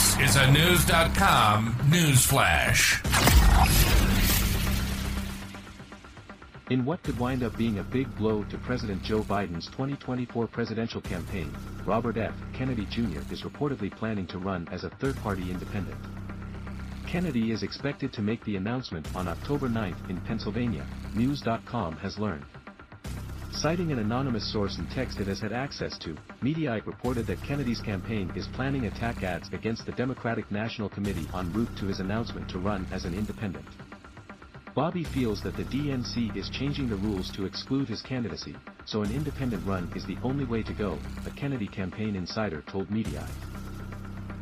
This is a News.com news flash. In what could wind up being a big blow to President Joe Biden's 2024 presidential campaign, Robert F. Kennedy Jr. is reportedly planning to run as a third-party independent. Kennedy is expected to make the announcement on October 9th in Pennsylvania, News.com has learned. Citing an anonymous source and text it has had access to, Mediaite reported that Kennedy's campaign is planning attack ads against the Democratic National Committee en route to his announcement to run as an independent. Bobby feels that the DNC is changing the rules to exclude his candidacy, so an independent run is the only way to go, a Kennedy campaign insider told Mediaite.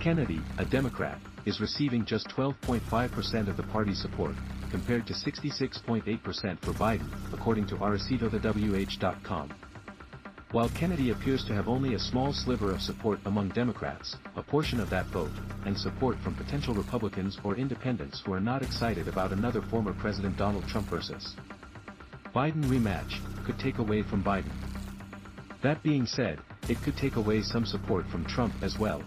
Kennedy, a Democrat, is receiving just 12.5% of the party's support, compared to 66.8% for Biden, according to RaceToTheWH.com. While Kennedy appears to have only a small sliver of support among Democrats, a portion of that vote, and support from potential Republicans or independents who are not excited about another former President Donald Trump versus Biden rematch, could take away from Biden. That being said, it could take away some support from Trump as well,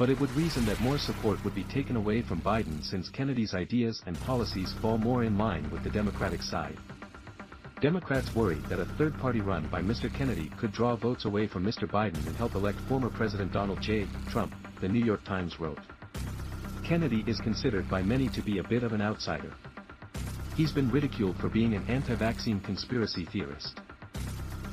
but it would reason that more support would be taken away from Biden since Kennedy's ideas and policies fall more in line with the Democratic side. Democrats worry that a third-party run by Mr. Kennedy could draw votes away from Mr. Biden and help elect former President Donald J. Trump, the New York Times wrote. Kennedy is considered by many to be a bit of an outsider. He's been ridiculed for being an anti-vaccine conspiracy theorist.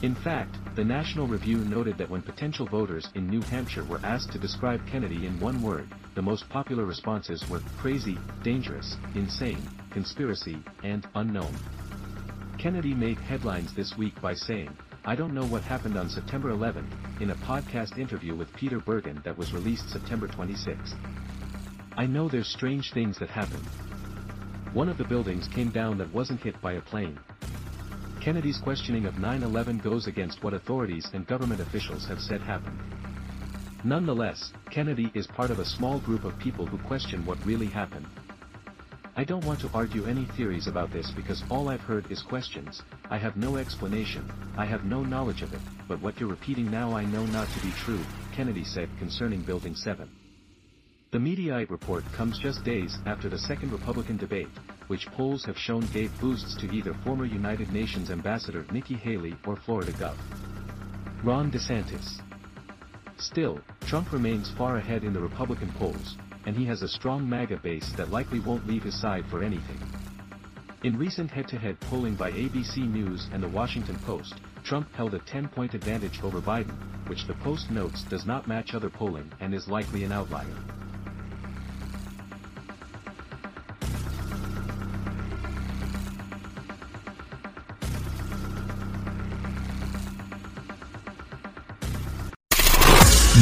In fact, the National Review noted that when potential voters in New Hampshire were asked to describe Kennedy in one word, the most popular responses were crazy, dangerous, insane, conspiracy, and unknown. Kennedy made headlines this week by saying, I don't know what happened on September 11, in a podcast interview with Peter Bergen that was released September 26. I know there's strange things that happened. One of the buildings came down that wasn't hit by a plane, Kennedy's questioning of 9-11 goes against what authorities and government officials have said happened. Nonetheless, Kennedy is part of a small group of people who question what really happened. I don't want to argue any theories about this because all I've heard is questions, I have no explanation, I have no knowledge of it, but what you're repeating now I know not to be true, Kennedy said concerning Building 7. The Mediaite report comes just days after the second Republican debate, which polls have shown gave boosts to either former United Nations Ambassador Nikki Haley or Florida Gov. Ron DeSantis. Still, Trump remains far ahead in the Republican polls, and he has a strong MAGA base that likely won't leave his side for anything. In recent head-to-head polling by ABC News and the Washington Post, Trump held a 10-point advantage over Biden, which the Post notes does not match other polling and is likely an outlier.